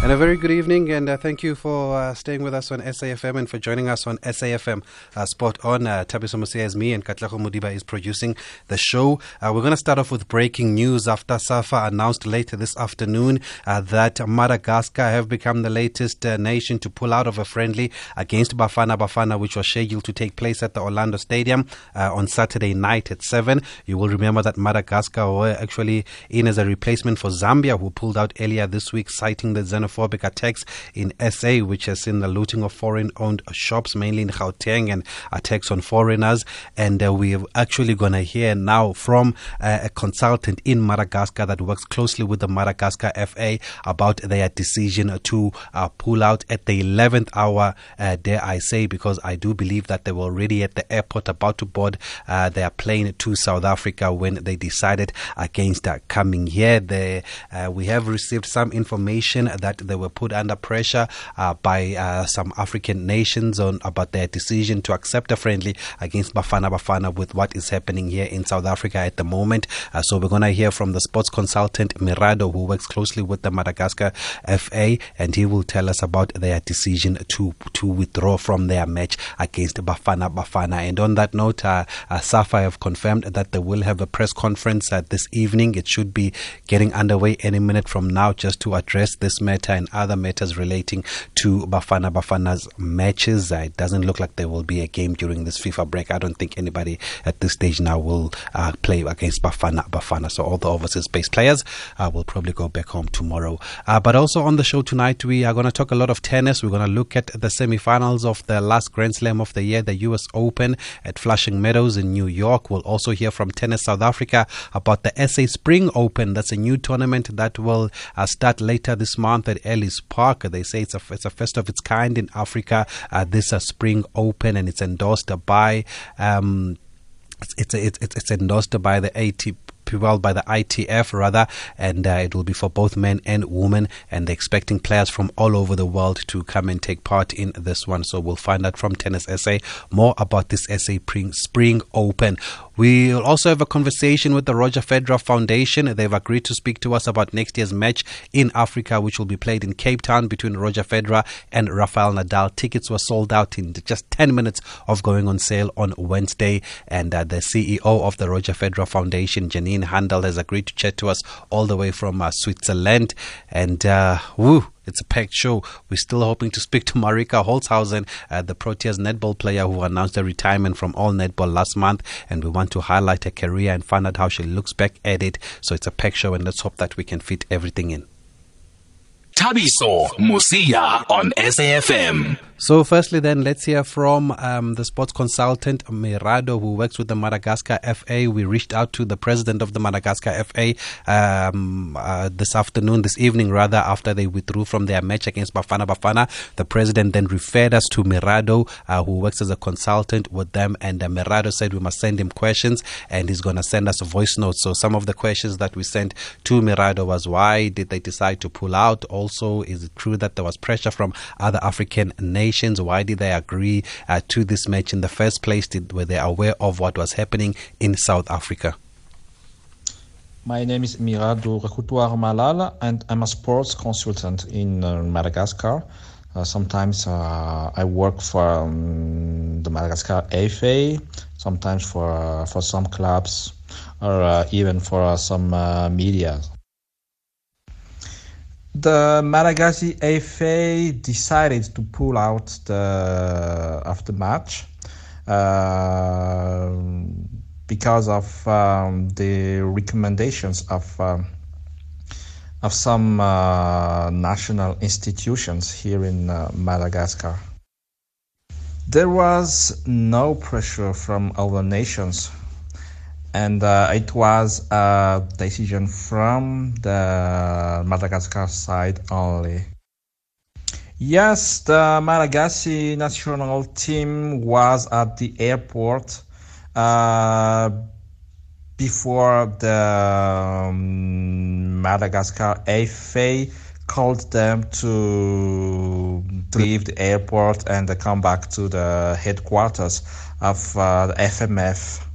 And a very good evening, and uh, thank you for uh, staying with us on SAFM and for joining us on SAFM uh, Sport On. Uh, Thabiso Mosia is me, and Katlego Modiba is producing the show. Uh, we're going to start off with breaking news after SAFA announced later this afternoon uh, that Madagascar have become the latest uh, nation to pull out of a friendly against Bafana Bafana, which was scheduled to take place at the Orlando Stadium on Saturday night at 7. You will remember that Madagascar were actually in as a replacement for Zambia, who pulled out earlier this week, citing the xenophobic xenophobic attacks in SA, which has seen the looting of foreign owned shops, mainly in Gauteng, and attacks on foreigners. And uh, we're actually going to hear now from uh, a consultant in Madagascar that works closely with the Madagascar FA about their decision to uh, pull out at the 11th hour, uh, dare I say, because I do believe that they were already at the airport about to board uh, their plane to South Africa when they decided against uh, coming here. They, we have received some information that they were put under pressure uh, by uh, some African nations on about their decision to accept a friendly against Bafana Bafana with what is happening here in South Africa at the moment. Uh, so we're going to hear from the sports consultant Mirado, who works closely with the Madagascar FA, and he will tell us about their decision to to withdraw from their match against Bafana Bafana. And on that note, uh, uh, SAFA have confirmed that they will have a press conference uh, this evening. It should be getting underway any minute from now, just to address this matter and other matters relating to Bafana Bafana's matches. Uh, it doesn't look like there will be a game during this FIFA break. I don't think anybody at this stage now will uh, play against Bafana Bafana. So all the overseas based players uh, will probably go back home tomorrow. Uh, but also on the show tonight, we are going to talk a lot of tennis. We're going to look at the semi-finals of the last Grand Slam of the year, the US Open at Flushing Meadows in New York. We'll also hear from Tennis South Africa about the SA Spring Open. That's a new tournament that will uh, start later this month at Ellis Park. They say it's a, it's a first of its kind in Africa. Uh, this is Spring Open and it's endorsed by. Um, it's, it's, it's, it's endorsed by the ATP well by the ITF rather, and uh, it will be for both men and women. And they're expecting players from all over the world to come and take part in this one. So we'll find out from Tennis SA more about this SA Spring Open. We'll also have a conversation with the Roger Federer Foundation. They've agreed to speak to us about next year's match in Africa, which will be played in Cape Town between Roger Federer and Rafael Nadal. Tickets were sold out in just 10 minutes of going on sale on Wednesday. And uh, the CEO of the Roger Federer Foundation, Janine Handel, has agreed to chat to us all the way from uh, Switzerland. And uh, woo! It's a packed show. We're still hoping to speak to Maryka Holtzhausen, uh, the Proteas netball player who announced her retirement from all netball last month. And we want to highlight her career and find out how she looks back at it. So it's a packed show, and let's hope that we can fit everything in. Thabiso Mosia on SAFM. So, firstly, then, let's hear from um, the sports consultant Mirado, who works with the Madagascar FA. We reached out to the president of the Madagascar FA um, uh, this afternoon, this evening, rather, after they withdrew from their match against Bafana Bafana. The president then referred us to Mirado, uh, who works as a consultant with them. And uh, Mirado said we must send him questions, and he's going to send us a voice note. So, some of the questions that we sent to Mirado was why did they decide to pull out? Also, is it true that there was pressure from other African nations? Nations? Why did they agree uh, to this match in the first place? Did, were they aware of what was happening in South Africa? My name is Mirado Rekoutoir Malala, and I'm a sports consultant in uh, Madagascar. Uh, sometimes uh, I work for um, the Madagascar FA, sometimes for uh, for some clubs, or uh, even for uh, some media the Madagascar FA decided to pull out the of the match uh, because of um, the recommendations of um, of some uh, national institutions here in uh, Madagascar. There was no pressure from other nations and uh, it was a decision from the Madagascar side only. Yes, the Malagasy national team was at the airport uh, before the um, Madagascar FA called them to, leave the airport and come back to the headquarters of uh, the FMF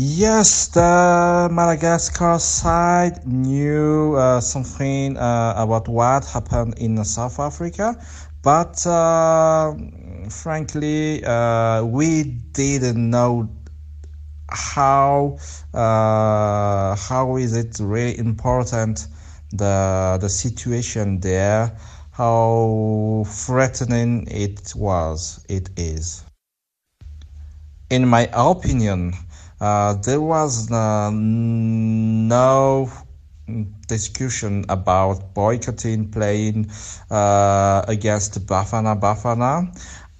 Yes, the Madagascar side knew uh, something uh, about what happened in South Africa, but uh, frankly, uh, we didn't know how uh, how is it really important the the situation there, how threatening it was, it is. In my opinion there was uh, no discussion about boycotting playing uh, against Bafana Bafana.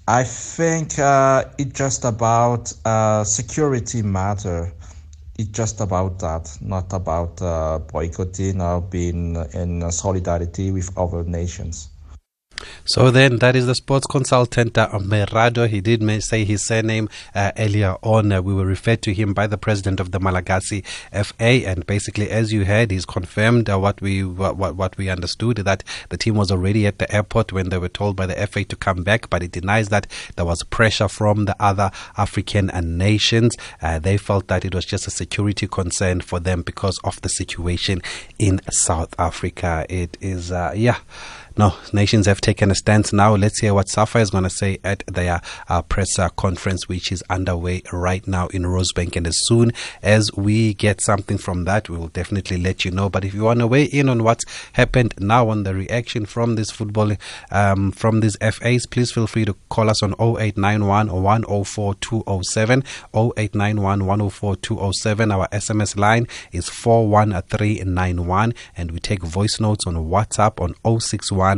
I think uh, it's just about uh, security matter. It's just about that, not about uh, boycotting or being in solidarity with other nations. So then, that is the sports consultant uh, Mirado. He did say his surname uh, earlier on. Uh, we were referred to him by the president of the Malagasy FA, and basically, as you heard, he's confirmed uh, what we what, what we understood that the team was already at the airport when they were told by the FA to come back, but he denies that there was pressure from the other African nations. Uh, they felt that it was just a security concern for them because of the situation in South Africa. It is, uh, yeah. No, nations have taken a stance now. Let's hear what SAFA is going to say at their uh, press uh, conference, which is underway right now in Rosebank. And as soon as we get something from that, we will definitely let you know. But if you want to weigh in on what's happened now on the reaction from this football, um, from these FAs, please feel free to call us on 0891 104 207, 0891 104 207. Our SMS line is 41391, and we take voice notes on WhatsApp on 061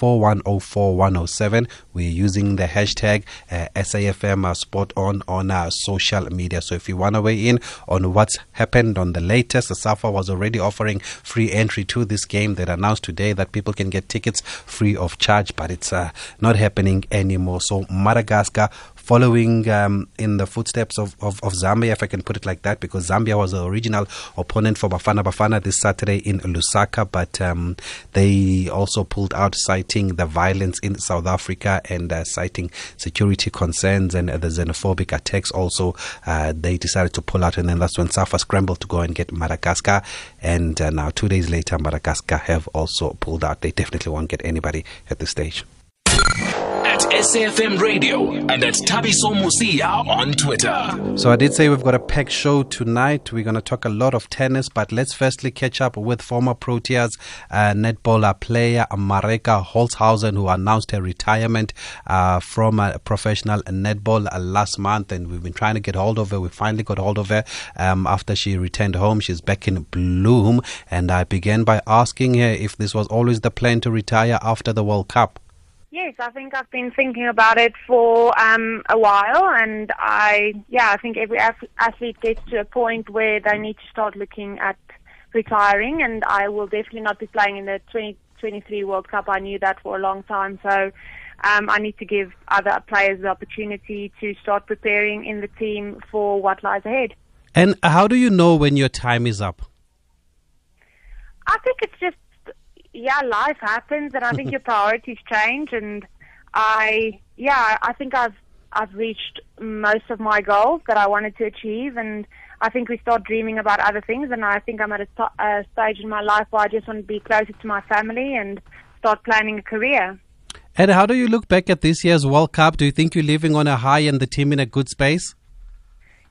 4104107. We're using the hashtag uh, SAFM uh, Sport On on our social media. So if you want to weigh in on what's happened on the latest, the SAFA was already offering free entry to this game. They announced today that people can get tickets free of charge, but it's uh, not happening anymore. So Madagascar following um, in the footsteps of, of, of, Zambia, if I can put it like that, because Zambia was the original opponent for Bafana Bafana this Saturday in Lusaka, but um, they also pulled out, citing the violence in South Africa and uh, citing security concerns and uh, the xenophobic attacks. Also, uh, they decided to pull out, and then that's when SAFA scrambled to go and get Madagascar. And uh, now, two days later, Madagascar have also pulled out. They definitely won't get anybody at this stage. SAFM Radio and at Thabiso Mosia on Twitter. So I did say we've got a packed show tonight. We're going to talk a lot of tennis, but let's firstly catch up with former Proteas uh, netballer player Maryka Holtzhausen, who announced her retirement uh, from professional netball uh, last month. And we've been trying to get hold of her. We finally got hold of her um, after she returned home. She's back in Bloem. And I began by asking her if this was always the plan to retire after the World Cup. Yes, I think I've been thinking about it for um, a while, and I, yeah, I think every athlete gets to a point where they need to start looking at retiring, and I will definitely not be playing in the 2023 World Cup. I knew that for a long time, so um, I need to give other players the opportunity to start preparing in the team for what lies ahead. And how do you know when your time is up? I think it's just yeah, life happens, and I think your priorities change. And I, yeah, I think I've I've reached most of my goals that I wanted to achieve, and I think we start dreaming about other things. And I think I'm at a, a stage in my life where I just want to be closer to my family and start planning a career. And how do you look back at this year's World Cup? Do you think you're living on a high and the team in a good space?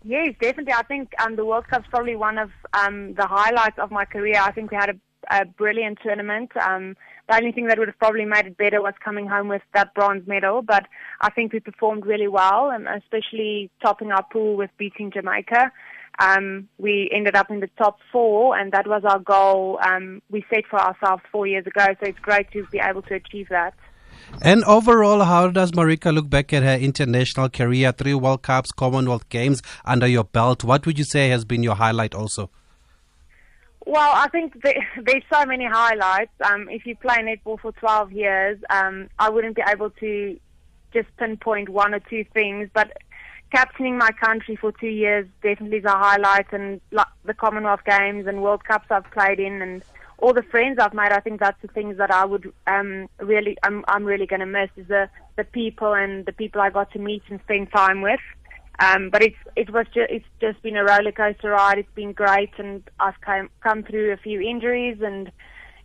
Yes, definitely. I think um, the World Cup's probably one of um, the highlights of my career. I think we had a a brilliant tournament. Um, the only thing that would have probably made it better was coming home with that bronze medal, but I think we performed really well, and especially topping our pool with beating Jamaica. Um, we ended up in the top four, and that was our goal um, we set for ourselves four years ago. So it's great to be able to achieve that. And overall, how does Maryka look back at her international career? Three World Cups, Commonwealth Games under your belt. What would you say has been your highlight also? Well, I think the, there's so many highlights. Um, if you play netball for 12 years, um, I wouldn't be able to just pinpoint one or two things, but captaining my country for two years definitely is a highlight, and the Commonwealth Games and World Cups I've played in, and all the friends I've made. I think that's the things that I would um, really, I'm, I'm really going to miss is the the people and the people I got to meet and spend time with. Um, but it's it was just it's just been a roller coaster ride. It's been great, and I've come come through a few injuries, and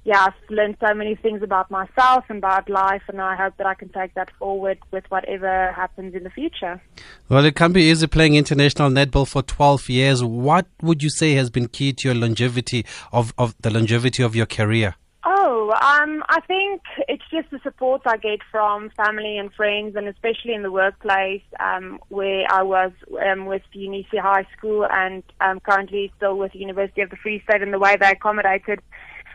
yeah, I've learned so many things about myself and about life, and I hope that I can take that forward with whatever happens in the future. Well, it can be easy playing international netball for 12 years. What would you say has been key to your longevity of, of the longevity of your career? Um, I think it's just the support I get from family and friends, and especially in the workplace um, where I was um, with Eunice High School and um, currently still with the University of the Free State, and the way they accommodated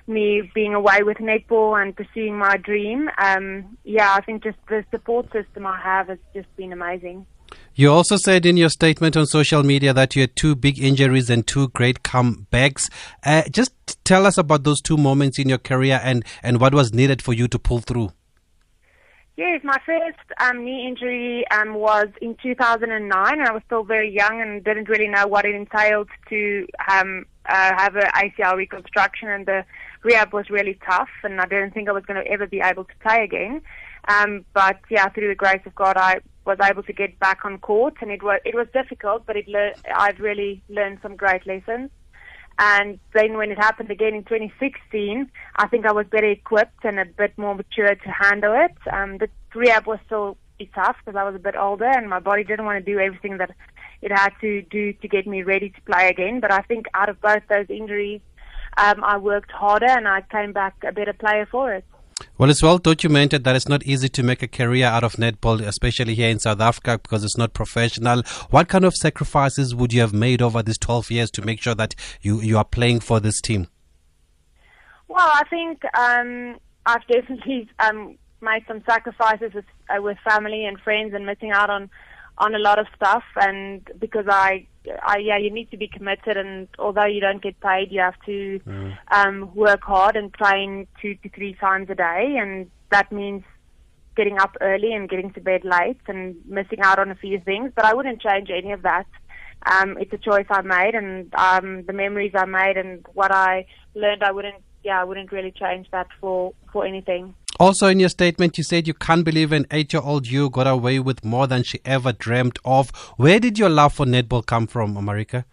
me being away with netball and pursuing my dream. Um, yeah, I think just the support system I have has just been amazing. You also said in your statement on social media that you had two big injuries and two great comebacks. Uh, just tell us about those two moments in your career and, and what was needed for you to pull through. Yes, my first um, knee injury um, was in 2009. and I was still very young and didn't really know what it entailed to um, uh, have an ACL reconstruction, and the rehab was really tough, and I didn't think I was going to ever be able to play again. Um, but yeah, through the grace of God, I was able to get back on court, and it was it was difficult, but it le- I've really learned some great lessons. And then when it happened again in 2016, I think I was better equipped and a bit more mature to handle it. Um, the rehab was still tough because I was a bit older and my body didn't want to do everything that it had to do to get me ready to play again. But I think out of both those injuries, um, I worked harder and I came back a better player for it. Well, it's well documented that it's not easy to make a career out of netball, especially here in South Africa, because it's not professional. What kind of sacrifices would you have made over these 12 years to make sure that you, you are playing for this team? Well, I think um, I've definitely um, made some sacrifices with, uh, with family and friends and missing out on on a lot of stuff and because I, I yeah you need to be committed and although you don't get paid you have to mm. um, work hard and train two to three times a day and that means getting up early and getting to bed late and missing out on a few things. But I wouldn't change any of that. Um, it's a choice I made and um, the memories I made and what I learned I wouldn't yeah I wouldn't really change that for for anything also, in your statement, you said you can't believe an eight year old you got away with more than she ever dreamt of. Where did your love for netball come from, Maryka?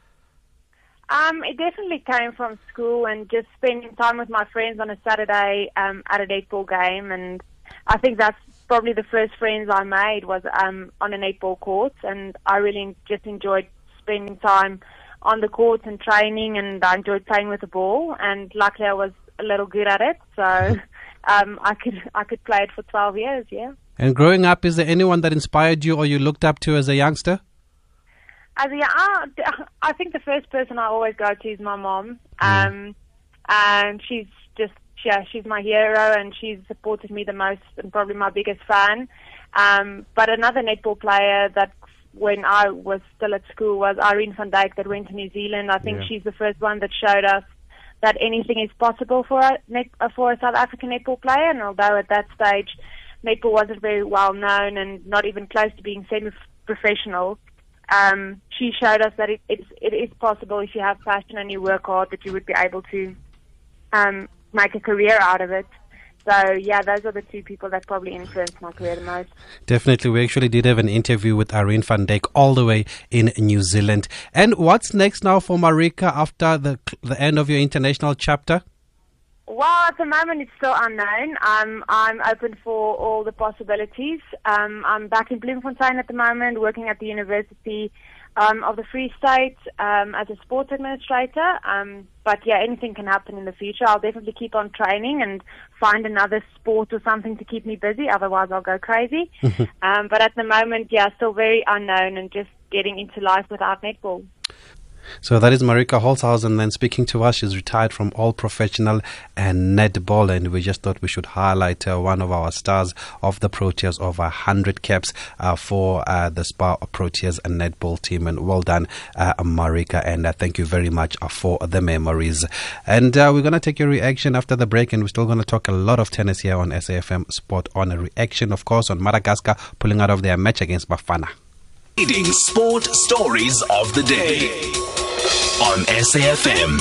Um, it definitely came from school and just spending time with my friends on a Saturday um, at a netball game. And I think that's probably the first friends I made was um, on a netball court. And I really just enjoyed spending time on the court and training. And I enjoyed playing with the ball. And luckily, I was a little good at it. So. um, I could I could play it for 12 years, yeah. And growing up, is there anyone that inspired you or you looked up to as a youngster? As a, uh, I think the first person I always go to is my mom, mm. um, and she's just yeah, she's my hero, and she's supported me the most, and probably my biggest fan. Um, but another netball player that when I was still at school was Irene van Dijk that went to New Zealand. I think yeah. she's the first one that showed us that anything is possible for a, uh, for a South African netball player. And although at that stage netball wasn't very well known and not even close to being semi-professional, um, she showed us that it, it's, it is possible if you have passion and you work hard that you would be able to um, make a career out of it. So yeah, those are the two people that probably influenced my career the most. Definitely, we actually did have an interview with Irene van Dijk all the way in New Zealand. And what's next now for Maryka after the the end of your international chapter? Well, at the moment it's still unknown. Um, I'm open for all the possibilities. Um, I'm back in Bloemfontein at the moment, working at the university um, of the Free State um, as a sports administrator. Um, but yeah, anything can happen in the future. I'll definitely keep on training and find another sport or something to keep me busy. Otherwise, I'll go crazy. um, but at the moment, yeah, still very unknown and just getting into life without netball. So that is Maryka Holtzhausen then speaking to us. She's retired from all professional and netball, and we just thought we should highlight uh, one of our stars of the Proteas of 100 caps uh, for uh, the Spar Proteas and netball team. And well done, uh, Maryka, and uh, thank you very much uh, for the memories. And we're going to take your reaction after the break, and we're still going to talk a lot of tennis here on SAFM Sport on a reaction, of course, on Madagascar pulling out of their match against Bafana. Leading sport stories of the day on SAFM.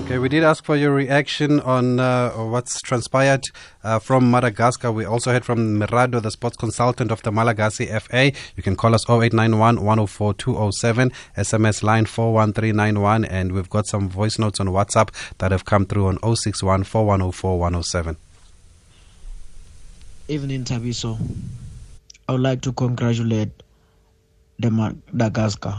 Okay, we did ask for your reaction on uh, what's transpired uh, from Madagascar. We also heard from Mirado, the sports consultant of the Malagasy FA. You can call us 0891 104 207, SMS line 41391, and we've got some voice notes on WhatsApp that have come through on 061 4104 107. Evening, Thabiso. I would like to congratulate the Madagascar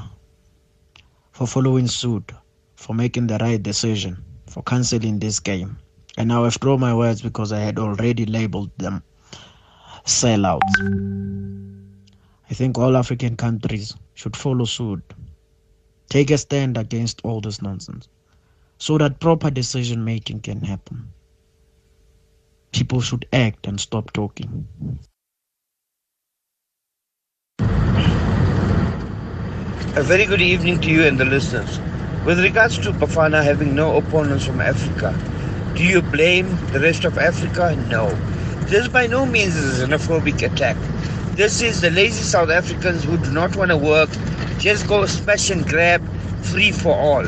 for following suit for making the right decision for cancelling this game. And I withdraw my words because I had already labeled them sellouts. I think all African countries should follow suit. Take a stand against all this nonsense so that proper decision making can happen. People should act and stop talking. A very good evening to you and the listeners. With regards to Bafana having no opponents from Africa, do you blame the rest of Africa? No. This by no means is a xenophobic attack. This is the lazy South Africans who do not want to work, just go smash and grab, free for all.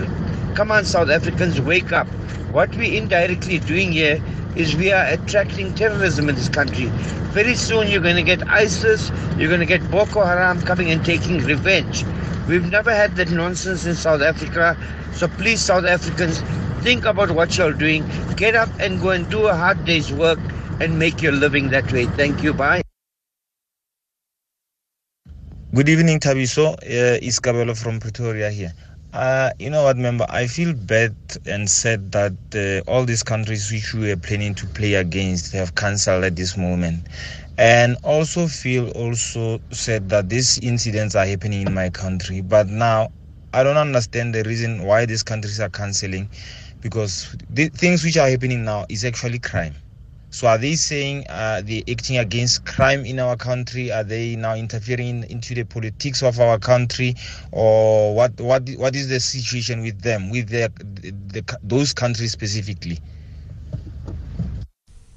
Come on, South Africans, wake up. What we're indirectly doing here is we are attracting terrorism in this country. Very soon you're going to get ISIS, you're going to get Boko Haram coming and taking revenge. We've never had that nonsense in South Africa. So please, South Africans, think about what you're doing. Get up and go and do a hard day's work and make your living that way. Thank you. Bye. Good evening, Thabiso. Uh, it's from Pretoria here. Uh, you know what, member? I feel bad and sad that uh, all these countries which we were planning to play against have cancelled at this moment. And also feel also said that these incidents are happening in my country. But now i don't understand the reason why these countries are canceling because the things which are happening now is actually crime so are they saying uh, they're acting against crime in our country are they now interfering into the politics of our country or what what what is the situation with them with the, the those countries specifically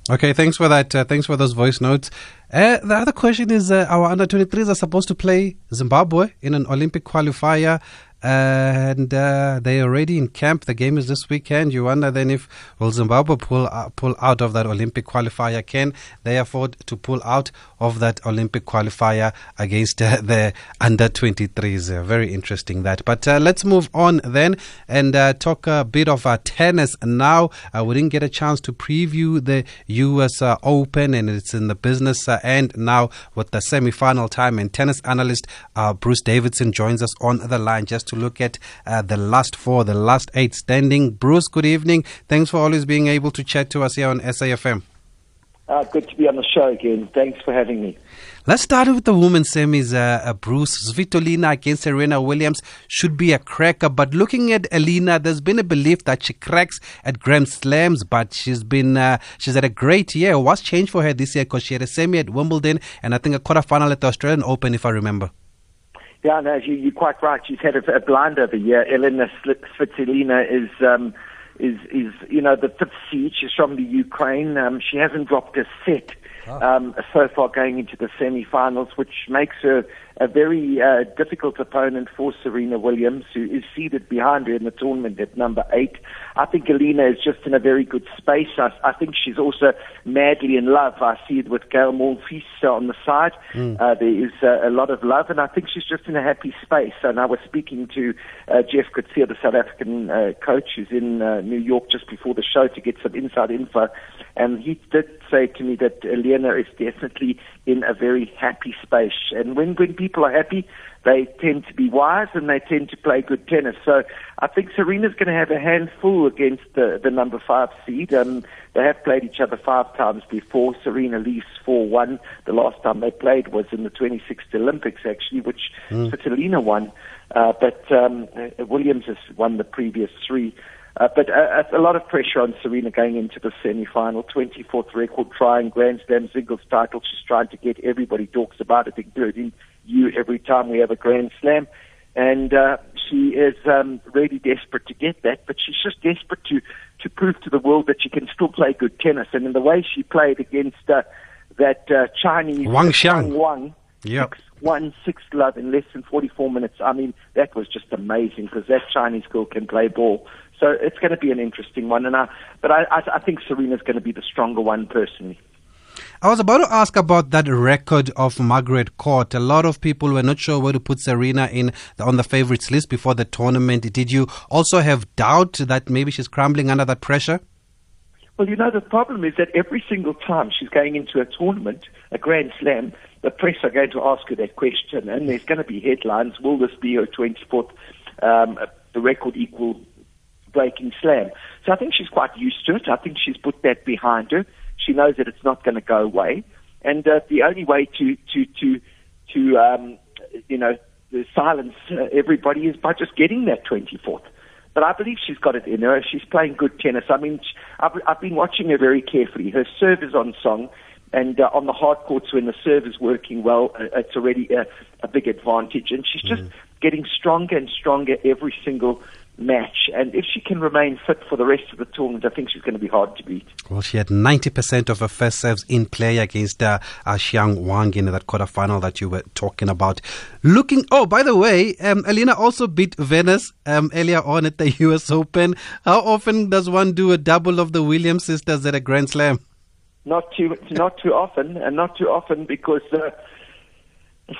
Okay, thanks for that. Uh, thanks for those voice notes. Uh, the other question is uh, our under 23s are supposed to play Zimbabwe in an Olympic qualifier and uh, they're already in camp. The game is this weekend. You wonder then if will Zimbabwe pull uh, pull out of that Olympic qualifier? Can they afford to pull out of that Olympic qualifier against uh, the under 23s? Uh, very interesting that. But uh, let's move on then and uh, talk a bit of tennis now. we didn't get a chance to preview the U.S. Open, and it's in the business end now with the semi-final time. And tennis analyst Bruce Davidson joins us on the line just to look at uh, the last four, the last eight standing. Bruce, good evening. Thanks for always being able to chat to us here on SAFM. Uh, good to be on the show again. Thanks for having me. Let's start with the women's semis, uh, uh, Bruce. Svitolina against Serena Williams should be a cracker, but looking at Elina, there's been a belief that she cracks at Grand Slams, but she's been uh, she's had a great year. What's changed for her this year? Because she had a semi at Wimbledon and I think a quarterfinal at the Australian Open, if I remember. Yeah, no, you, you're quite right. She's had a, a blinder the year. Elina Svitolina is, um, is, is, you know, the fifth seed. She's from the Ukraine. Um, she hasn't dropped a set ah. um, so far going into the semi-finals, which makes her a very uh, difficult opponent for Serena Williams, who is seated behind her in the tournament at number eight. I think Elina is just in a very good space. I, I think she's also madly in love. I see it with Gael Monfils on the side. Mm. Uh, there is uh, a lot of love, and I think she's just in a happy space. And I was speaking to uh, Jeff Coetzee, the South African uh, coach, who's in uh, New York just before the show to get some inside info. And he did say to me that Elina is definitely in a very happy space. And when, when people are happy, they tend to be wise and they tend to play good tennis. So I think Serena's going to have a handful against the, the number five seed. Um, they have played each other five times before. Serena leaves 4-1. The last time they played was in the 26th Olympics, actually, which mm. Svitolina won. Uh, but um, Williams has won the previous three. Uh, but uh, a lot of pressure on Serena going into the semi-final. 24th record trying Grand Slam singles title. She's trying to get everybody talks about it, including you, every time we have a Grand Slam. And uh, she is um, really desperate to get that, but she's just desperate to, to prove to the world that she can still play good tennis. And in the way she played against uh, that uh, Chinese Wang Qiang. Wang, Yep. Six, one, six love in less than 44 minutes. I mean, that was just amazing because that Chinese girl can play ball. So it's going to be an interesting one. And I, but I, I, I think Serena's going to be the stronger one personally. I was about to ask about that record of Margaret Court. A lot of people were not sure where to put Serena in the, on the favorites list before the tournament. Did you also have doubt that maybe she's crumbling under that pressure? Well, you know, the problem is that every single time she's going into a tournament, a Grand Slam, the press are going to ask her that question, and there's going to be headlines. Will this be her 24th, um, the record equal breaking slam? So I think she's quite used to it. I think she's put that behind her. She knows that it's not going to go away, and uh, the only way to to to to um, you know silence uh, everybody is by just getting that 24th. But I believe she's got it in her. She's playing good tennis. I mean, I've, I've been watching her very carefully. Her serve is on song, and uh, on the hard courts when the serve is working well, uh, it's already a, a big advantage. And she's just getting stronger and stronger every single match. And if she can remain fit for the rest of the tournament, I think she's going to be hard to beat. Well, she had 90% of her first serves in play against uh, uh, Qiang Wang in that quarterfinal that you were talking about. Looking, oh, by the way, um, Elina also beat Venus um, earlier on at the US Open. How often does one do a double of the Williams sisters at a Grand Slam? Not too, not too often, and not too often because uh,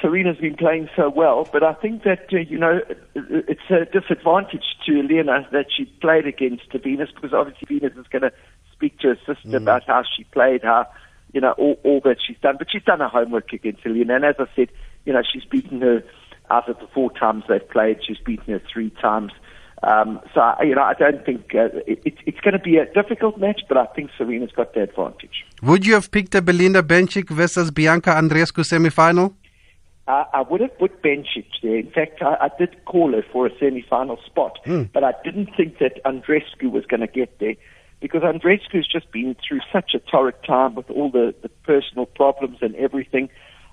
Serena's been playing so well. But I think that uh, you know it's a disadvantage to Elina that she played against Venus because obviously Venus is going to speak to her sister Mm. about how she played, how you know all, all that she's done. But she's done her homework against Elina, and as I said, you know she's beaten her out of the four times they've played. She's beaten her three times. Um, so I- you know I don't think uh, it, it, it's going to be a difficult match, but I think Serena's got the advantage. Would you have picked a Belinda Bencic versus Bianca Andreescu semifinal? I, I would have put Bencic there. In fact, I, I did call her for a semi-final spot, but I didn't think that Andreescu was going to get there because Andreescu's just been through such a torrid time with all the, the personal problems and everything.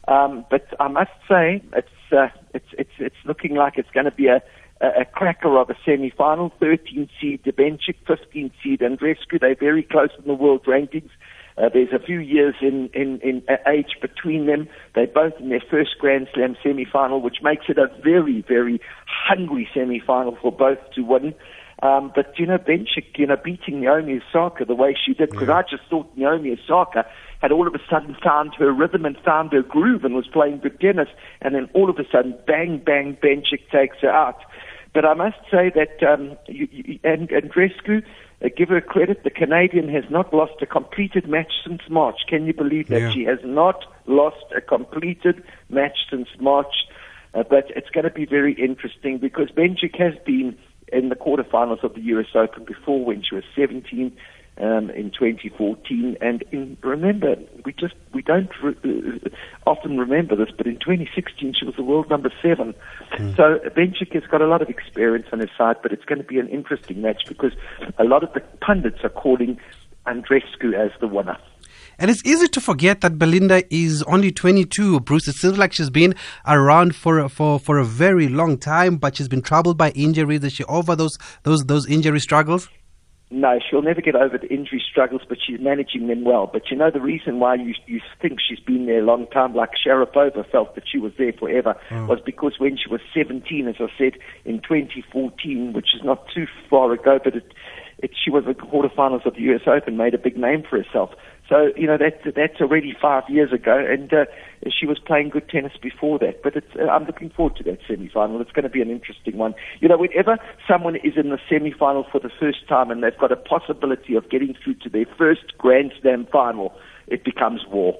Um, but I must say, it's uh, it's it's it's looking like it's going to be a a a cracker of a semi-final. 13 seed Bencic, 15 seed Andreescu. They're very close in the world rankings. Uh, there's a few years in, in, in uh, age between them. They're both in their first Grand Slam semi-final, which makes it a very, very hungry semi-final for both to win. Um, but, you know, Bencic, you know, beating Naomi Osaka the way she did, because I just thought Naomi Osaka had all of a sudden found her rhythm and found her groove and was playing good tennis, and then all of a sudden, bang, bang, Bencic takes her out. But I must say that, um, you, you, and, and Drescu, uh, give her credit, the Canadian has not lost a completed match since March. Can you believe that? Yeah. She has not lost a completed match since March. Uh, but it's going to be very interesting because Bencic has been in the quarterfinals of the US Open before when she was 17 um, in 2014. And in, remember, we just we don't re- uh, often remember this, but in 2016 she was the world number seven. So Bencic has got a lot of experience on his side, but it's going to be an interesting match because a lot of the pundits are calling Andreescu as the winner. And it's easy to forget that Belinda is only 22. Bruce, it seems like she's been around for for for a very long time, but she's been troubled by injuries. Is she over those those those injury struggles? No, she'll never get over the injury struggles, but she's managing them well. But you know the reason why you you think she's been there a long time, like Sharapova felt that she was there forever, mm. was because when she was 17, as I said, in 2014, which is not too far ago, but it, it, she was in the quarterfinals of the U.S. Open, made a big name for herself. So you know that that's already five years ago, and uh, she was playing good tennis before that. But it's, uh, I'm looking forward to that semi-final. It's going to be an interesting one. You know, whenever someone is in the semi-final for the first time and they've got a possibility of getting through to their first Grand Slam final, it becomes war.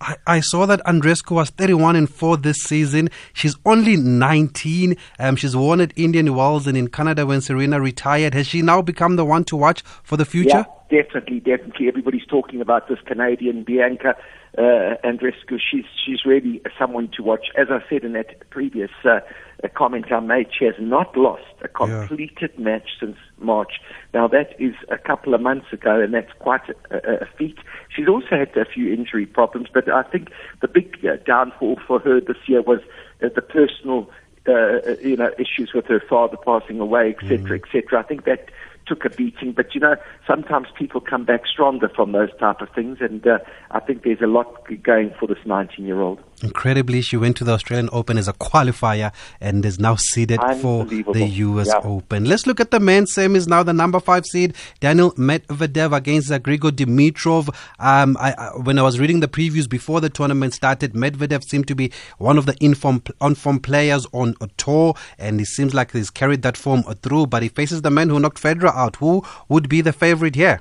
I, I saw that Andreescu was 31 and 4 this season. She's only 19. Um, she's won at Indian Wells and in Canada when Serena retired. Has she now become the one to watch for the future? Yeah, definitely, definitely. Everybody's talking about this Canadian Bianca uh, Andreescu. She's she's really someone to watch. As I said in that previous uh, uh, comment I made, she has not lost a completed match since March. Now that is a couple of months ago, and that's quite a, a, a feat. She's also had a few injury problems, but I think the big uh, downfall for her this year was uh, the personal uh, you know, issues with her father passing away, etc., etc. I think that took a beating, but you know, sometimes people come back stronger from those type of things, and uh, I think there's a lot going for this 19-year-old. Incredibly, she went to the Australian Open as a qualifier and is now seeded for the US Yeah. Open. Let's look at the men's semis now. The number five seed, Daniel Medvedev against Grigor Dimitrov. Um, I, I, when I was reading the previews before the tournament started, Medvedev seemed to be one of the inform, on-form players on a tour, and it seems like he's carried that form through. But he faces the man who knocked Federer out. Who would be the favorite here?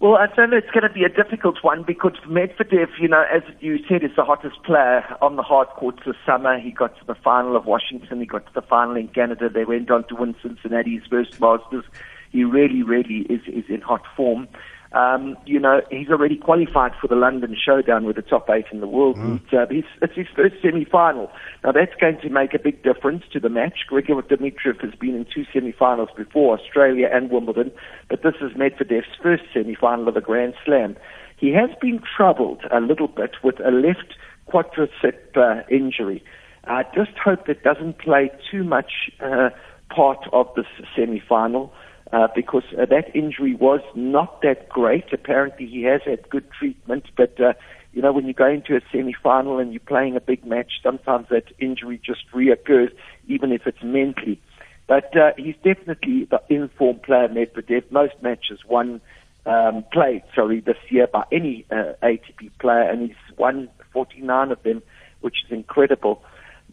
Well, I know. It's going to be a difficult one because Medvedev, you know, as you said, is the hottest player on the hard courts this summer. He got to the final of Washington. He got to the final in Canada. They went on to win Cincinnati's first Masters. He really, really is, is in hot form. Um, you know, he's already qualified for the London Showdown with the top eight in the world. Mm. He's, uh, he's, it's his first semi-final. Now that's going to make a big difference to the match. Grigor Dimitrov has been in two semi-finals before, Australia and Wimbledon, but this is Medvedev's first semi-final of a Grand Slam. He has been troubled a little bit with a left quadricep uh, injury. I just hope that doesn't play too much uh, part of this semi-final uh, because uh, that injury was not that great. Apparently, he has had good treatment, but uh, you know, when you go into a semi-final and you're playing a big match, sometimes that injury just reoccurs, even if it's mentally. But uh, he's definitely the informed player, Medvedev. Most matches won, um, played, sorry, this year by any uh, ATP player, and he's won 49 of them, which is incredible.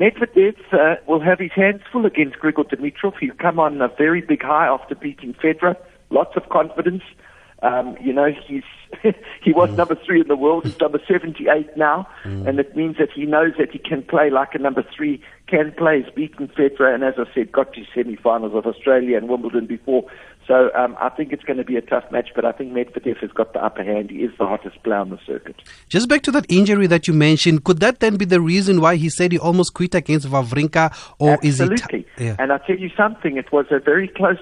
Medvedev uh, will have his hands full against Grigor Dimitrov. He's come on a very big high after beating Federer. Lots of confidence. Um, you know, he's he was number three in the world. He's number 78 now, and it means that he knows that he can play like a number three can play. He's beaten Federer, and as I said, got to semi-finals of Australia and Wimbledon before. So um, I think it's going to be a tough match, but I think Medvedev has got the upper hand. He is the hottest player on the circuit. Just back to that injury that you mentioned, could that then be the reason why he said he almost quit against Wawrinka, or is it? Absolutely. Yeah. And I tell you something, it was a very close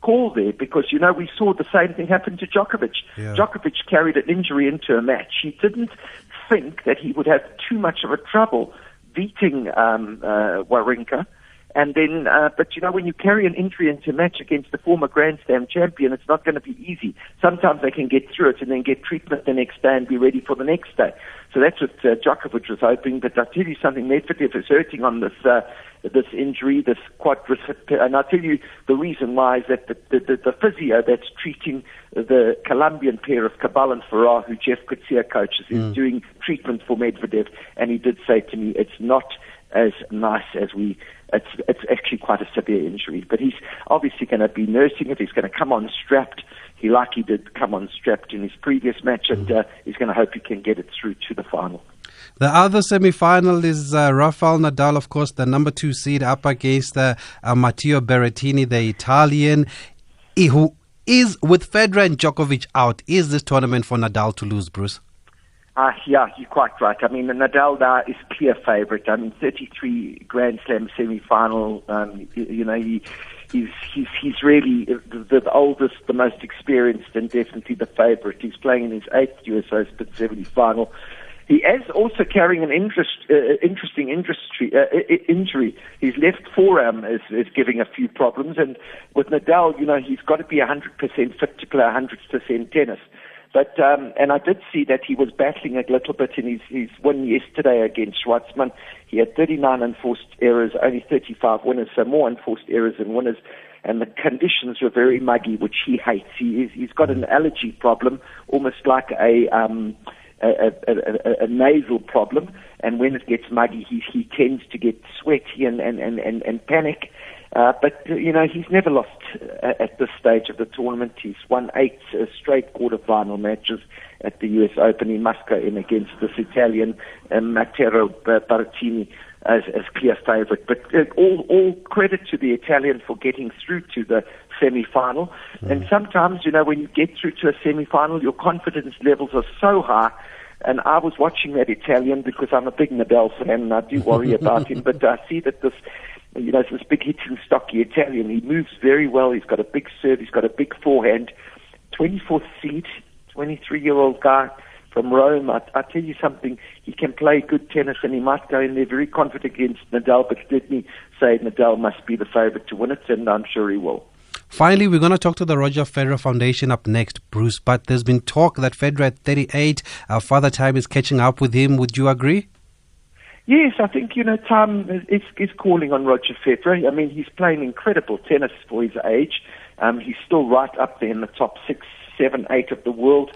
call there because, you know, we saw the same thing happen to Djokovic. Yeah. Djokovic carried an injury into a match. He didn't think that he would have too much of a trouble beating um, uh, Wawrinka. And then, uh, but you know, when you carry an injury into a match against the former Grand Slam champion, it's not going to be easy. Sometimes they can get through it and then get treatment the next day and be ready for the next day. So that's what uh, Djokovic was hoping. But I'll tell you something, Medvedev is hurting on this uh, this injury, this quadricep. And I'll tell you the reason why is that the, the, the, the physio that's treating the Colombian pair of Cabal and Farah, who Jeff Coetzee coaches, is doing treatment for Medvedev. And he did say to me, it's not as nice as we. It's it's actually quite a severe injury, but he's obviously going to be nursing it. He's going to come on strapped. He like he did come on strapped in his previous match, and uh, he's going to hope he can get it through to the final. The other semi-final is uh, Rafael Nadal, of course, the number two seed, up against uh, uh, Matteo Berrettini, the Italian, who is with Federer and Djokovic out. Is this tournament for Nadal to lose, Bruce? Uh, yeah, you're quite right. I mean, Nadal now is clear favourite. I mean, 33 Grand Slam semi-final. Um, you, you know, he, he's he's he's really the, the oldest, the most experienced, and definitely the favourite. He's playing in his eighth US Open semi-final. He is also carrying an interest, uh, interesting industry, uh, injury. His left forearm is, is giving a few problems, and with Nadal, you know, he's got to be 100% fit to play 100% tennis. But um, and I did see that he was battling a little bit in his, his win yesterday against Schwartzman. He had 39 unforced errors, only 35 winners, so more unforced errors than winners. And the conditions were very muggy, which he hates. He is, he's got an allergy problem, almost like a um, a, a, a, a nasal problem. And when it gets muggy, he he tends to get sweaty and and and and, and panic. Uh, but you know he's never lost uh, at this stage of the tournament. He's won eight uh, straight quarterfinal matches at the U.S. Open. He must go in against this Italian uh, Matteo Berrettini as, as clear favourite. But uh, all all credit to the Italian for getting through to the semi-final. And sometimes you know when you get through to a semi-final, your confidence levels are so high. And I was watching that Italian because I'm a big Nadal fan and I do worry about him. But I see that this you know, it's this big hitting stocky Italian. He moves very well. He's got a big serve. He's got a big forehand. 24th seed, 23 year old guy from Rome. I, I tell you something, he can play good tennis and he might go in there very confident against Nadal, but let me say Nadal must be the favorite to win it, and I'm sure he will. Finally, we're going to talk to the Roger Federer Foundation up next, Bruce. But there's been talk that Federer at 38, our Father Time is catching up with him. Would you agree? Yes, I think you know time is, is calling on Roger Federer. I mean, he's playing incredible tennis for his age. Um, he's still right up there in the top six, seven, eight of the world.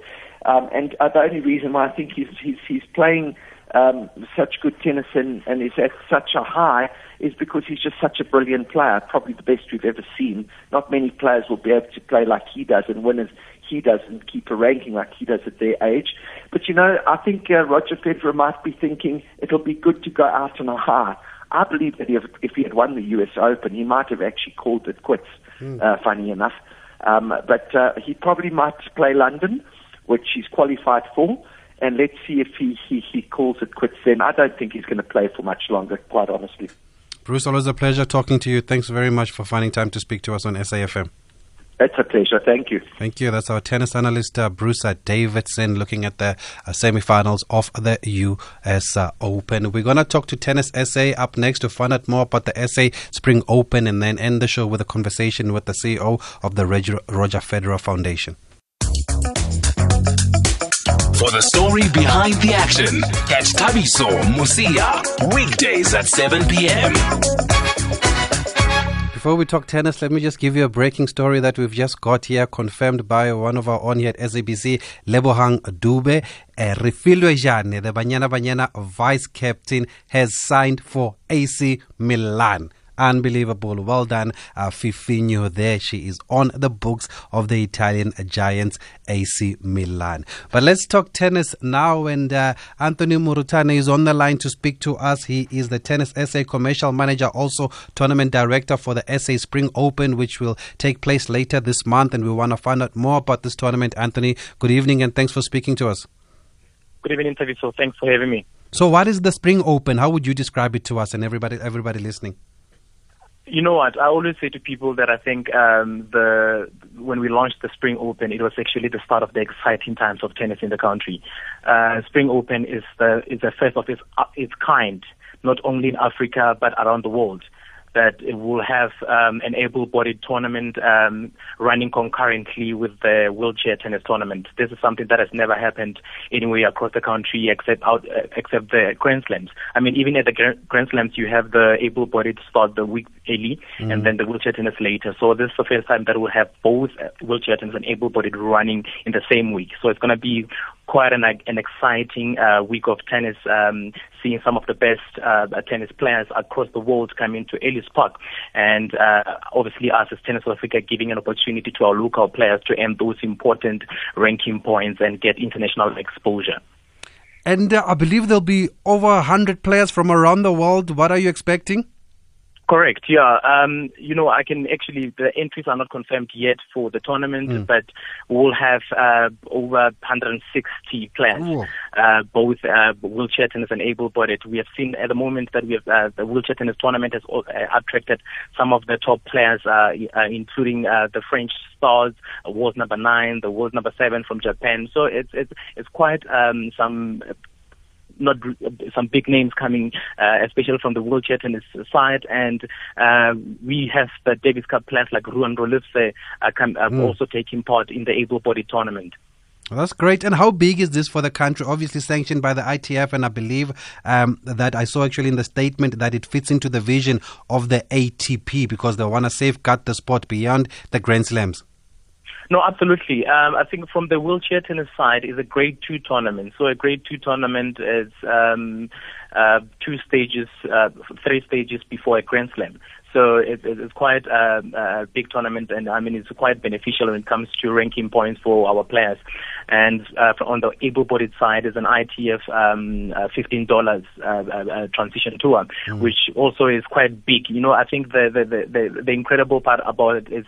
Um, and uh, the only reason why I think he's he's, he's playing um, such good tennis and, and is at such a high is because he's just such a brilliant player, probably the best we've ever seen. Not many players will be able to play like he does and win as he does and keep a ranking like he does at their age. But you know, I think uh, Roger Federer might be thinking it'll be good to go out on a high. I believe that if, if he had won the U.S. Open, he might have actually called it quits. Mm. Uh, funny enough, um, but uh, he probably might play London, which he's qualified for and let's see if he, he, he calls it quits then. I don't think he's going to play for much longer, quite honestly. Bruce, always a pleasure talking to you. Thanks very much for finding time to speak to us on SAFM. It's a pleasure. Thank you. Thank you. That's our tennis analyst, uh, Bruce uh, Davidson, looking at the uh, semifinals of the U.S. Uh, Open. We're going to talk to Tennis SA up next to find out more about the SA Spring Open and then end the show with a conversation with the CEO of the Roger, Roger Federer Foundation. For the story behind the action, catch Thabiso Mosia weekdays at 7 p.m. Before we talk tennis, let me just give you a breaking story that we've just got here, confirmed by one of our own here at SABC, Lebohang Dube. Uh, Refiloe Jane, the Banyana Banyana vice captain, has signed for AC Milan. Unbelievable. Well done, uh, Fifinho there. She is on the books of the Italian giants AC Milan. But let's talk tennis now. And uh, Anthony Murutane is on the line to speak to us. He is the Tennis SA commercial manager, also tournament director for the SA Spring Open, which will take place later this month. And we want to find out more about this tournament. Anthony, good evening and thanks for speaking to us. Good evening, Tavi. So thanks for having me. So, what is the Spring Open? How would you describe it to us and everybody, everybody listening? You know what? I always say to people that I think um, the when we launched the Spring Open, it was actually the start of the exciting times of tennis in the country. Uh, Spring Open is the is the first of its its kind, not only in Africa but around the world that it will have um, an able-bodied tournament um, running concurrently with the wheelchair tennis tournament. This is something that has never happened anywhere across the country except out uh, except the Grand Slams. I mean, even at the Grand Slams, you have the able-bodied start the week early mm. and then the wheelchair tennis later. So this is the first time that we'll have both uh, wheelchair tennis and able-bodied running in the same week. So it's going to be quite an, an exciting uh, week of tennis, um, seeing some of the best uh, tennis players across the world come into Ellis Park. And uh, obviously, us as Tennis Africa giving an opportunity to our local players to earn those important ranking points and get international exposure. And uh, I believe there'll be over 100 players from around the world. What are you expecting? Correct. Yeah. Um, you know, I can actually the entries are not confirmed yet for the tournament, mm. but we'll have uh, over 160 players, uh, both uh, wheelchair tennis and able-bodied. We have seen at the moment that we have uh, the wheelchair tennis tournament has uh, attracted some of the top players, uh, including the French stars, world number nine, the world number seven from Japan. So it's it's it's quite um, some not some big names coming, uh, especially from the wheelchair tennis side. And uh, we have the Davis Cup players like Ruan Roelofse uh, come, uh, mm. also taking part in the able body tournament. Well, that's great. And how big is this for the country? Obviously sanctioned by the ITF, and I believe um, that I saw actually in the statement that it fits into the vision of the ATP because they want to safeguard the sport beyond the Grand Slams. No, absolutely. Um, I think from the wheelchair tennis side is a grade two tournament. So a grade two tournament is um, uh, two stages, uh, three stages before a Grand Slam. So it, it's quite a, a, big tournament, and I mean it's quite beneficial when it comes to ranking points for our players. And uh, on the able-bodied side is an ITF um, uh, $15 uh, uh, transition tour, mm. which also is quite big. You know, I think the the, the, the, the incredible part about it is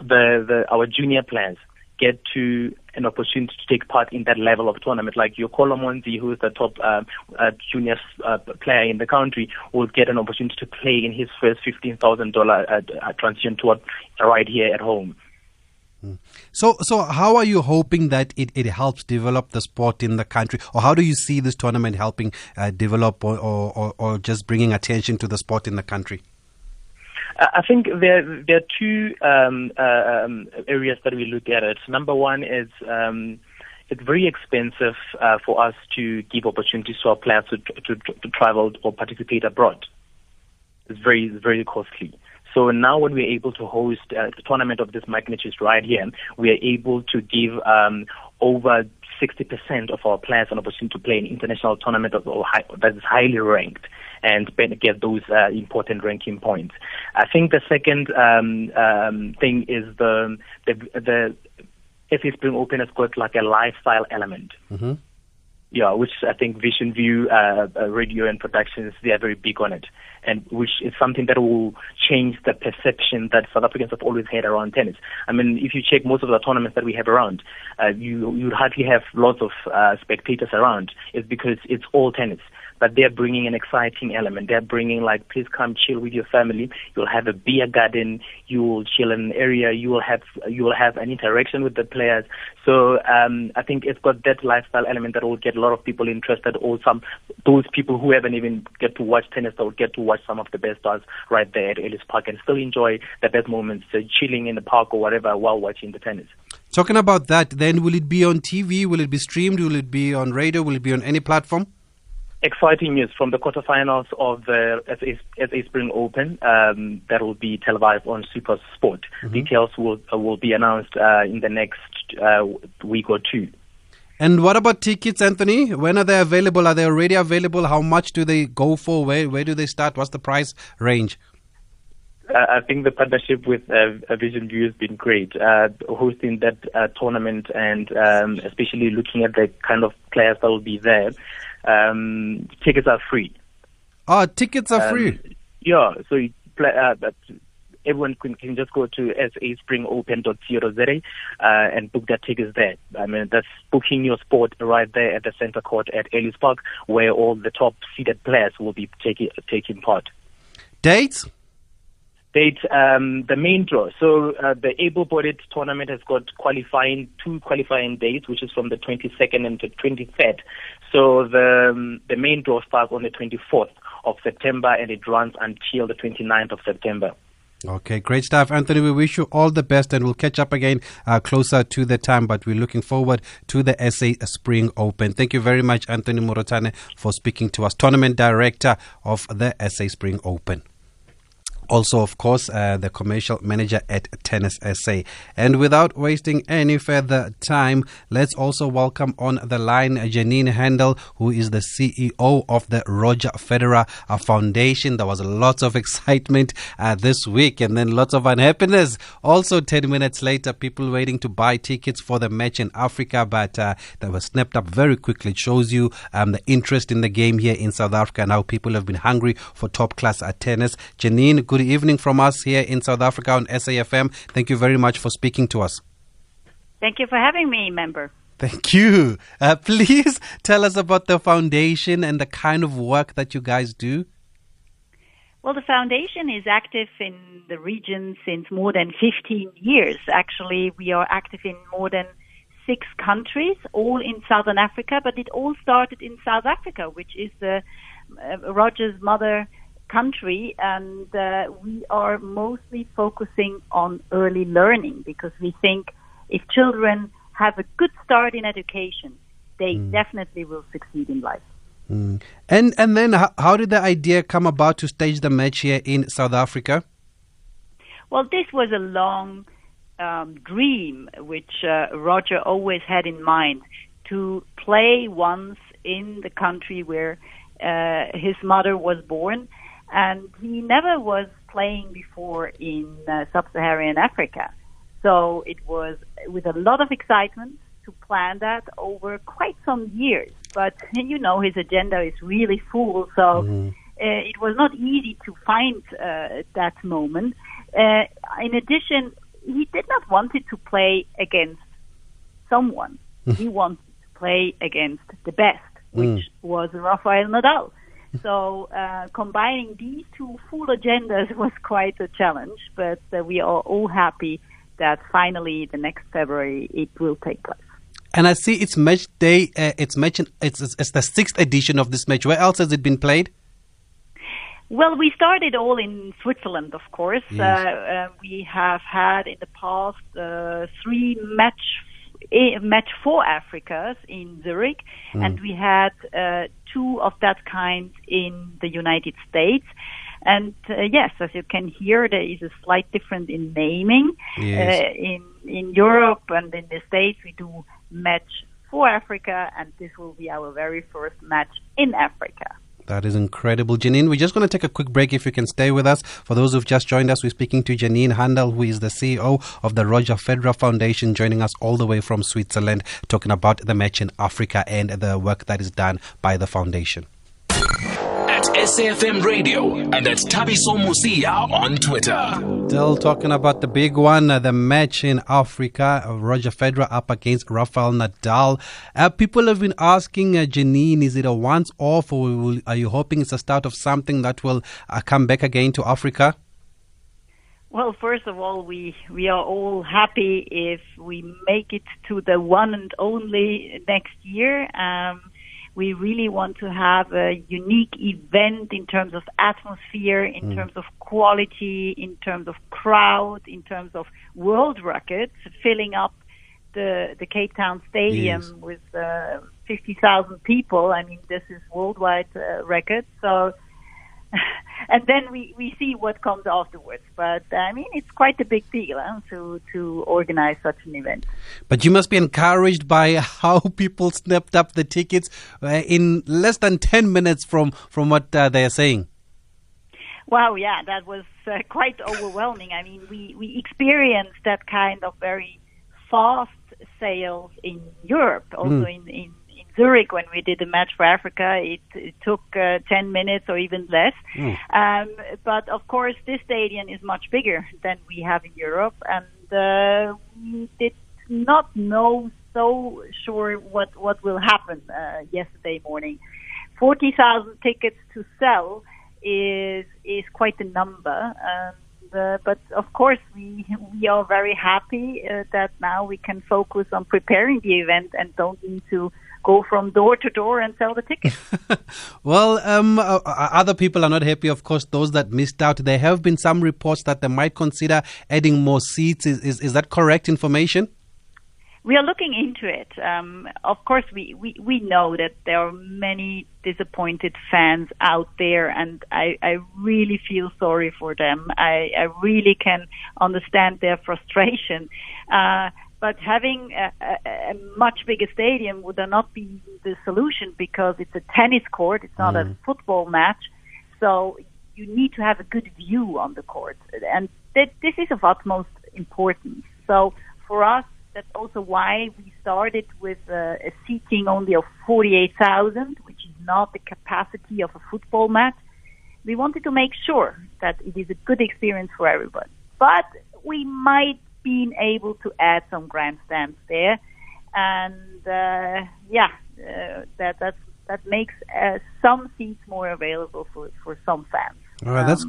the, the our junior players get to an opportunity to take part in that level of tournament. Like Yokolo Monzi, who is the top uh, uh, junior uh, player in the country, will get an opportunity to play in his first $15,000 uh, uh, transition tour right here at home. Hmm. So, so how are you hoping that it, it helps develop the sport in the country, or how do you see this tournament helping uh, develop, or, or, or just bringing attention to the sport in the country? I think there there are two um, uh, um, areas that we look at it. Number one is um, it's very expensive uh, for us to give opportunities to our players to, to, to travel or participate abroad. It's very, very costly. So now when we're able to host a tournament of this magnitude right here, we are able to give um, over 60% of our players an opportunity to play an international tournament that is highly ranked and get those uh, important ranking points. I think the second um, um, thing is the the, the SA Spring Open has got like a lifestyle element. Mm-hmm. Yeah, which I think Vision View, uh, uh, radio and productions, they are very big on it, and which is something that will change the perception that South Africans have always had around tennis. I mean, if you check most of the tournaments that we have around, uh, you you hardly have lots of uh, spectators around. It's because it's all tennis but they're bringing an exciting element. They're bringing like, please come chill with your family. You'll have a beer garden. You will chill in an area. You will have you will have an interaction with the players. So um, I think it's got that lifestyle element that will get a lot of people interested. Or some those people who haven't even get to watch tennis, that will get to watch some of the best stars right there at Ellis Park and still enjoy the best moments, uh, chilling in the park or whatever while watching the tennis. Talking about that, then will it be on TV? Will it be streamed? Will it be on radio? Will it be on any platform? Exciting news from the quarterfinals of the SA, SA Spring Open um, that will be televised on Super Sport. Mm-hmm. Details will uh, will be announced uh, in the next uh, week or two. And what about tickets, Anthony? When are they available? Are they already available? How much do they go for? Where where do they start? What's the price range? I think the partnership with uh, Vision View has been great. Uh, hosting that uh, tournament and um, especially looking at the kind of players that will be there um, tickets are free. Oh, tickets are um, free. Yeah, so you play, uh, but everyone can, can just go to saspringopen.co.za uh, and book their tickets there. I mean, that's booking your sport right there at the center court at Ellis Park, where all the top seeded players will be taking taking part. Dates? date um, the main draw. So uh, the able-bodied tournament has got qualifying two qualifying dates, which is from the 22nd and the 23rd. So the um, the main draw starts on the 24th of September and it runs until the 29th of September. Okay, great stuff, Anthony. We wish you all the best, and we'll catch up again uh, closer to the time. But we're looking forward to the SA Spring Open. Thank you very much, Anthony Morotane, for speaking to us, tournament director of the SA Spring Open also, of course, uh, the commercial manager at Tennis SA. And without wasting any further time, let's also welcome on the line Janine Handel, who is the CEO of the Roger Federer Foundation. There was lots of excitement uh, this week and then lots of unhappiness. Also, 10 minutes later, people waiting to buy tickets for the match in Africa, but uh, they were snapped up very quickly. It shows you um, the interest in the game here in South Africa and how people have been hungry for top class uh, tennis. Janine, good good evening from us here in South Africa on SAFM. Thank you very much for speaking to us. Thank you for having me, member. Thank you. Uh, please tell us about the foundation and the kind of work that you guys do. Well, the foundation is active in the region since more than 15 years. Actually, we are active in more than six countries, all in Southern Africa, but it all started in South Africa, which is the uh, Roger's mother country, and uh, we are mostly focusing on early learning because we think if children have a good start in education, they mm. definitely will succeed in life. Mm. And and then how, how did the idea come about to stage the match here in South Africa? Well, this was a long um, dream which uh, Roger always had in mind to play once in the country where uh, his mother was born and he never was playing before in uh, sub-Saharan Africa. So it was with a lot of excitement to plan that over quite some years. But you know, his agenda is really full, so mm-hmm. uh, it was not easy to find uh, that moment. Uh, in addition, he did not want it to play against someone. he wanted to play against the best, which mm. was Rafael Nadal. So uh, combining these two full agendas was quite a challenge, but uh, we are all happy that finally the next February it will take place. And I see it's match day. Uh, it's match. It's, it's the sixth edition of this match. Where else has it been played? Well, we started all in Switzerland, of course. Yes. Uh, uh, we have had in the past uh, three match a match for Africas in Zurich, Mm. and we had uh, two of that kind in the United States. And uh, yes, as you can hear, there is a slight difference in naming. Yes. Uh, in in Europe and in the States, we do match for Africa, and this will be our very first match in Africa. That is incredible. Janine, we're just going to take a quick break if you can stay with us. For those who've just joined us, we're speaking to Janine Handel, who is the CEO of the Roger Federer Foundation, joining us all the way from Switzerland, talking about the match in Africa and the work that is done by the foundation. At SAFM Radio and at Thabiso Mosia on Twitter. Still talking about the big one, uh, the match in Africa, uh, Roger Federer up against Rafael Nadal. Uh, people have been asking uh, Janine, is it a once off or will, are you hoping it's a start of something that will uh, come back again to Africa? Well, first of all, we we are all happy if we make it to the one and only next year. Um, we really want to have a unique event in terms of atmosphere, in Mm. terms of quality, in terms of crowd, in terms of world records, filling up the the Cape Town Stadium Yes. with uh, 50,000 people. I mean, this is worldwide uh, record. So and then we, we see what comes afterwards. But I mean, it's quite a big deal huh, to to organize such an event. But you must be encouraged by how people snapped up the tickets uh, in less than 10 minutes from, from what uh, they are saying. Wow, yeah, that was uh, quite overwhelming. I mean, we we experienced that kind of very fast sales in Europe, also Mm. in in Zurich when we did the match for Africa. It, it took uh, ten minutes or even less. Um, but of course, this stadium is much bigger than we have in Europe, and uh, we did not know so sure what what will happen uh, yesterday morning. Forty thousand tickets to sell is is quite a number. And, uh, but of course, we we are very happy uh, that now we can focus on preparing the event and don't need to go from door to door and sell the tickets. Well, um, uh, uh, other people are not happy, of course, those that missed out. There have been some reports that they might consider adding more seats. Is, is, is that correct information? We are looking into it. Um, of course, we, we, we know that there are many disappointed fans out there, and I, I really feel sorry for them. I, I really can understand their frustration. Uh, but having a, a, a much bigger stadium would not be the solution because it's a tennis court, it's not a Mm. football match. So you need to have a good view on the court, and that, this is of utmost importance. So for us, that's also why we started with uh, a seating only of 48,000, which is not the capacity of a football match. We wanted to make sure that it is a good experience for everyone. But we might be able to add some grandstands there, and uh, yeah, uh, that that that makes uh, some seats more available for for some fans. All right, that's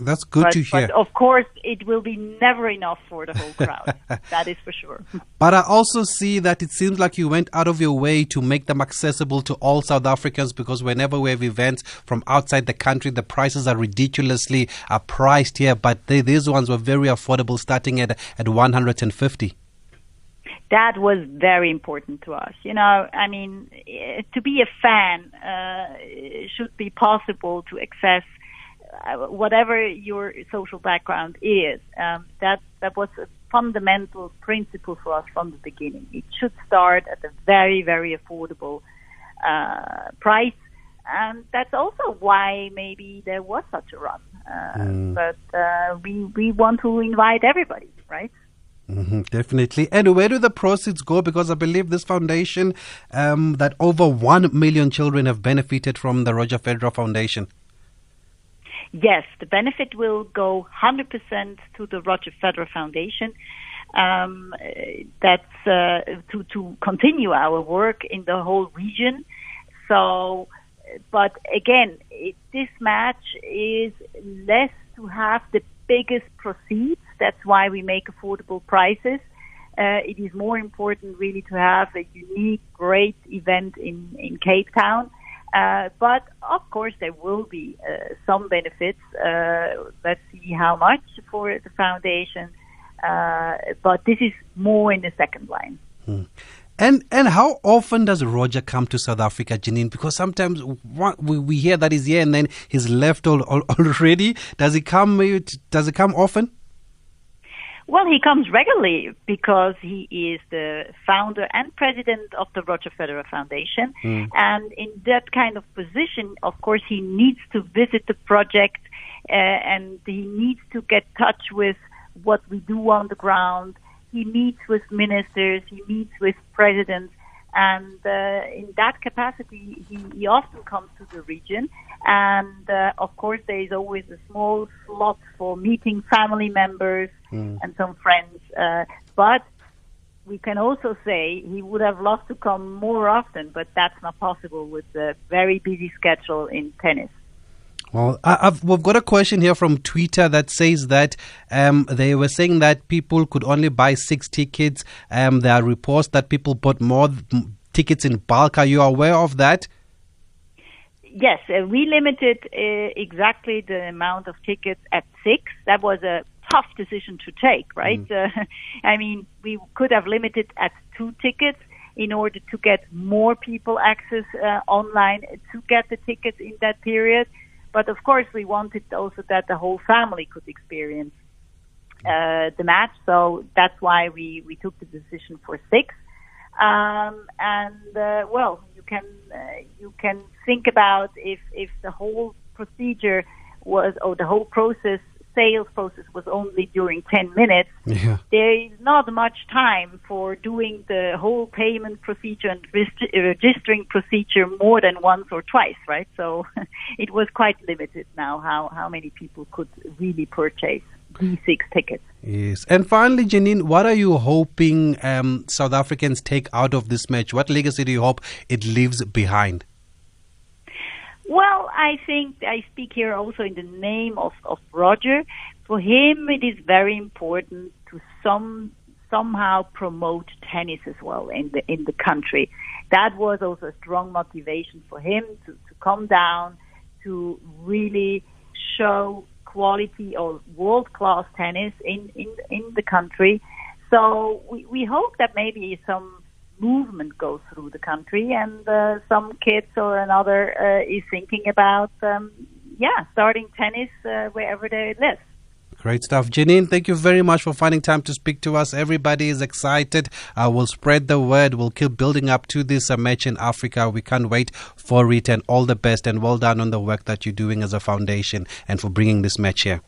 that's good but, to hear. But of course, it will be never enough for the whole crowd. that is for sure. But I also see that it seems like you went out of your way to make them accessible to all South Africans because whenever we have events from outside the country, the prices are ridiculously uh, priced here. But they, these ones were very affordable, starting at at 150. that was very important to us. You know, I mean, eh, to be a fan uh, should be possible to access whatever your social background is. Um, that that was a fundamental principle for us from the beginning. It should start at a very very affordable uh, price. And that's also why maybe there was such a run. Uh, Mm. But uh, we we want to invite everybody, right? hmm definitely. And where do the proceeds go? Because I believe this foundation, um, that over 1 million children have benefited from the Roger Federer Foundation. Yes, the benefit will go 100% to the Roger Federer Foundation. Um, that's uh, to to continue our work in the whole region. So, but again, it, this match is less to have the biggest proceeds. That's why we make affordable prices. Uh, it is more important really to have a unique, great event in, in Cape Town. Uh, but of course, there will be uh, some benefits. Uh, let's see how much for the foundation. Uh, but this is more in the second line. Hmm. And and how often does Roger come to South Africa, Janine? Because sometimes we, we hear that he's here and then he's left all, all, already. Does he come? Does he come often? Well, he comes regularly because he is the founder and president of the Roger Federer Foundation. Mm. And in that kind of position, of course, he needs to visit the project uh, and he needs to get touch with what we do on the ground. He meets with ministers, he meets with presidents, and uh, in that capacity, he, he, often comes to the region. And uh, of course, there is always a small slot for meeting family members mm. and some friends. Uh, but we can also say he would have loved to come more often, but that's not possible with the very busy schedule in tennis. Well, I've, we've got a question here from Twitter that says that um, they were saying that people could only buy six tickets. Um, there are reports that people bought more tickets in bulk. Are you aware of that? Yes, uh, we limited uh, exactly the amount of tickets at six. That was a tough decision to take, right? Mm. Uh, I mean, we could have limited at two tickets in order to get more people access uh, online to get the tickets in that period. But of course, we wanted also that the whole family could experience uh, the match. So that's why we, we took the decision for six. Um, and uh, well, you can uh, you can think about if if the whole procedure was or the whole process sales process was only during 10 minutes, yeah. there is not much time for doing the whole payment procedure and registering procedure more than once or twice, right? So it was quite limited now how, how many people could really purchase these six tickets. Yes. And finally, Janine, what are you hoping um, South Africans take out of this match? What legacy do you hope it leaves behind? Well, I think I speak here also in the name of, of Roger. For him, it is very important to some somehow promote tennis as well in the in the country. That was also a strong motivation for him to, to come down to really show quality or world class tennis in, in in the country. So we, we hope that maybe some movement goes through the country, and uh, some kids or another uh, is thinking about, um, yeah, starting tennis uh, wherever they live. Great stuff. Janine, thank you very much for finding time to speak to us. Everybody is excited. Uh, we'll spread the word. We'll keep building up to this uh, match in Africa. We can't wait for it and all the best and well done on the work that you're doing as a foundation and for bringing this match here.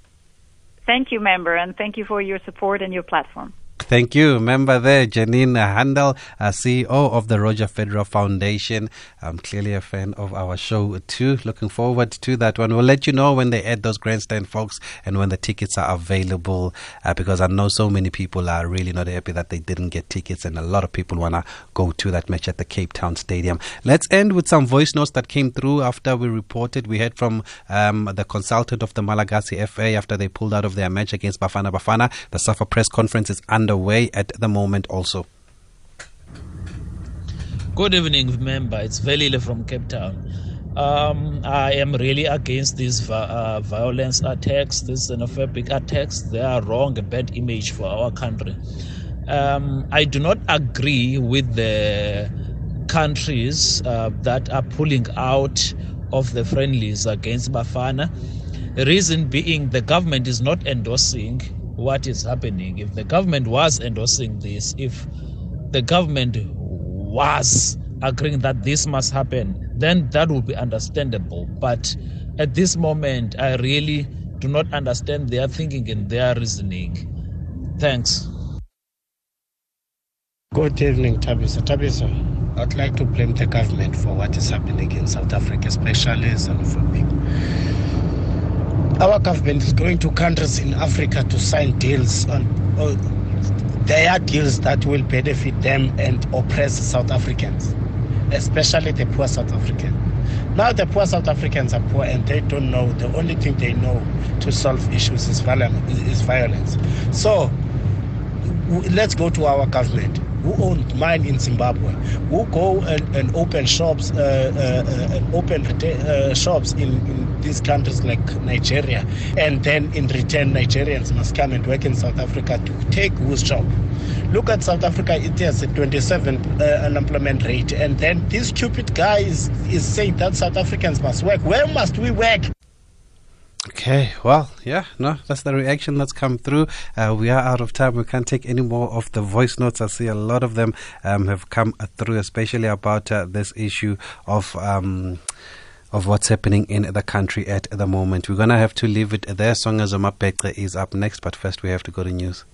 Thank you, member, and thank you for your support and your platform. Thank you. Remember there, Janine Handel, uh, CEO of the Roger Federer Foundation. I'm clearly a fan of our show too. Looking forward to that one. We'll let you know when they add those grandstand folks and when the tickets are available uh, because I know so many people are really not happy that they didn't get tickets and a lot of people want to go to that match at the Cape Town Stadium. Let's end with some voice notes that came through after we reported. We heard from um, the consultant of the Malagasy FA after they pulled out of their match against Bafana Bafana. The SAFA press conference is under underway at the moment also. Good evening, member. It's Velile from Cape Town. Um, I am really against these uh, violence attacks, these xenophobic attacks. They are wrong, a bad image for our country. Um, I do not agree with the countries uh, that are pulling out of the friendlies against Bafana. The reason being the government is not endorsing what is happening. If the government was endorsing this, if the government was agreeing that this must happen, then that would be understandable. But at this moment, I really do not understand their thinking and their reasoning. Thanks. Good evening, Tabisa. Tabisa, I'd like to blame the government for what is happening in South Africa, especially xenophobic. Our government is going to countries in Africa to sign deals on uh, their deals that will benefit them and oppress South Africans, especially the poor South Africans. Now the poor South Africans are poor and they don't know. The only thing they know to solve issues is violence. Is violence. So let's go to our government who owned mine in Zimbabwe, who go and, and open shops, uh, uh, uh, and open uh, shops in, in these countries like Nigeria, and then in return, Nigerians must come and work in South Africa to take whose job? Look at South Africa, it has a 27 uh, unemployment rate, and then this stupid guy is, is saying that South Africans must work. Where must we work? Okay, well, yeah, no, that's the reaction that's come through. Uh, we are out of time. We can't take any more of the voice notes. I see a lot of them um, have come through, especially about uh, this issue of. Um, of what's happening in the country at the moment. We're going to have to leave it there. Song as is up next, but first we have to go to news.